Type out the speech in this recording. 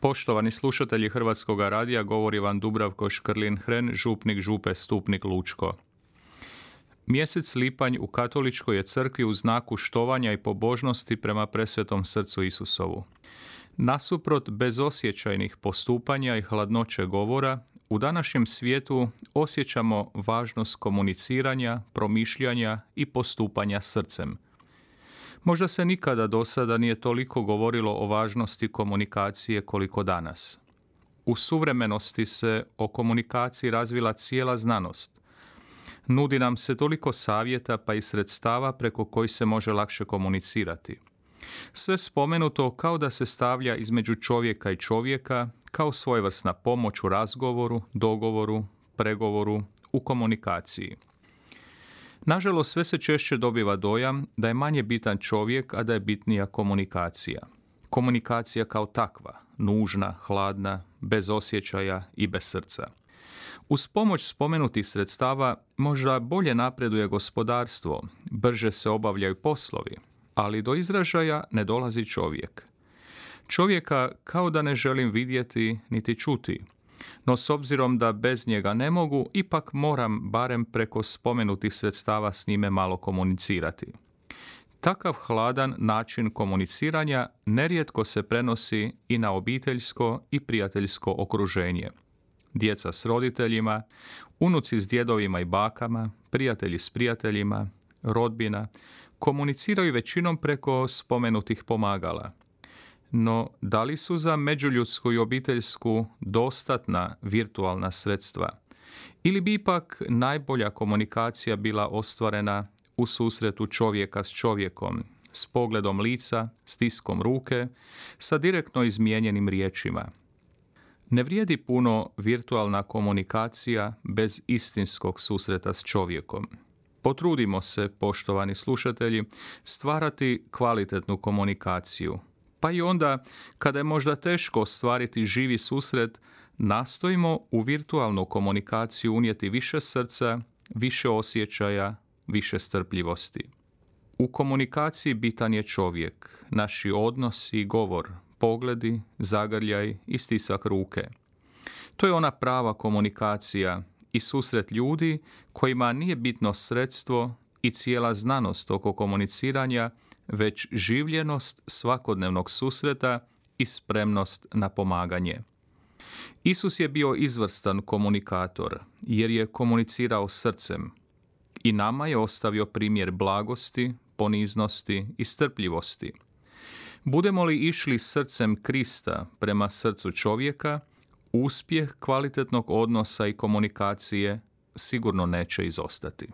Poštovani slušatelji Hrvatskog radija, govori vam Dubravko Škrlin-Hren, župnik župe Stupnik Lučko. Mjesec lipanj u katoličkoj je crkvi u znaku štovanja i pobožnosti prema presvetom srcu Isusovu. Nasuprot bezosjećajnih postupanja i hladnoće govora, u današnjem svijetu osjećamo važnost komuniciranja, promišljanja i postupanja srcem – Možda se nikada do sada nije toliko govorilo o važnosti komunikacije koliko danas. U suvremenosti se o komunikaciji razvila cijela znanost. Nudi nam se toliko savjeta pa i sredstava preko koji se može lakše komunicirati. Sve spomenuto kao da se stavlja između čovjeka i čovjeka kao svojevrsna pomoć u razgovoru, dogovoru, pregovoru, u komunikaciji. Nažalost, sve se češće dobiva dojam da je manje bitan čovjek, a da je bitnija komunikacija. Komunikacija kao takva, nužna, hladna, bez osjećaja i bez srca. Uz pomoć spomenutih sredstava možda bolje napreduje gospodarstvo, brže se obavljaju poslovi, ali do izražaja ne dolazi čovjek. Čovjeka kao da ne želim vidjeti niti čuti, no s obzirom da bez njega ne mogu, ipak moram barem preko spomenutih sredstava s njime malo komunicirati. Takav hladan način komuniciranja nerijetko se prenosi i na obiteljsko i prijateljsko okruženje. Djeca s roditeljima, unuci s djedovima i bakama, prijatelji s prijateljima, rodbina, komuniciraju većinom preko spomenutih pomagala – no, da li su za međuljudsku i obiteljsku dostatna virtualna sredstva? Ili bi ipak najbolja komunikacija bila ostvarena u susretu čovjeka s čovjekom, s pogledom lica, stiskom ruke, sa direktno izmijenjenim riječima? Ne vrijedi puno virtualna komunikacija bez istinskog susreta s čovjekom. Potrudimo se, poštovani slušatelji, stvarati kvalitetnu komunikaciju, pa i onda, kada je možda teško ostvariti živi susret, nastojimo u virtualnu komunikaciju unijeti više srca, više osjećaja, više strpljivosti. U komunikaciji bitan je čovjek, naši odnosi i govor, pogledi, zagrljaj i stisak ruke. To je ona prava komunikacija i susret ljudi kojima nije bitno sredstvo i cijela znanost oko komuniciranja, već življenost svakodnevnog susreta i spremnost na pomaganje. Isus je bio izvrstan komunikator jer je komunicirao srcem i nama je ostavio primjer blagosti, poniznosti i strpljivosti. Budemo li išli srcem Krista prema srcu čovjeka, uspjeh kvalitetnog odnosa i komunikacije sigurno neće izostati.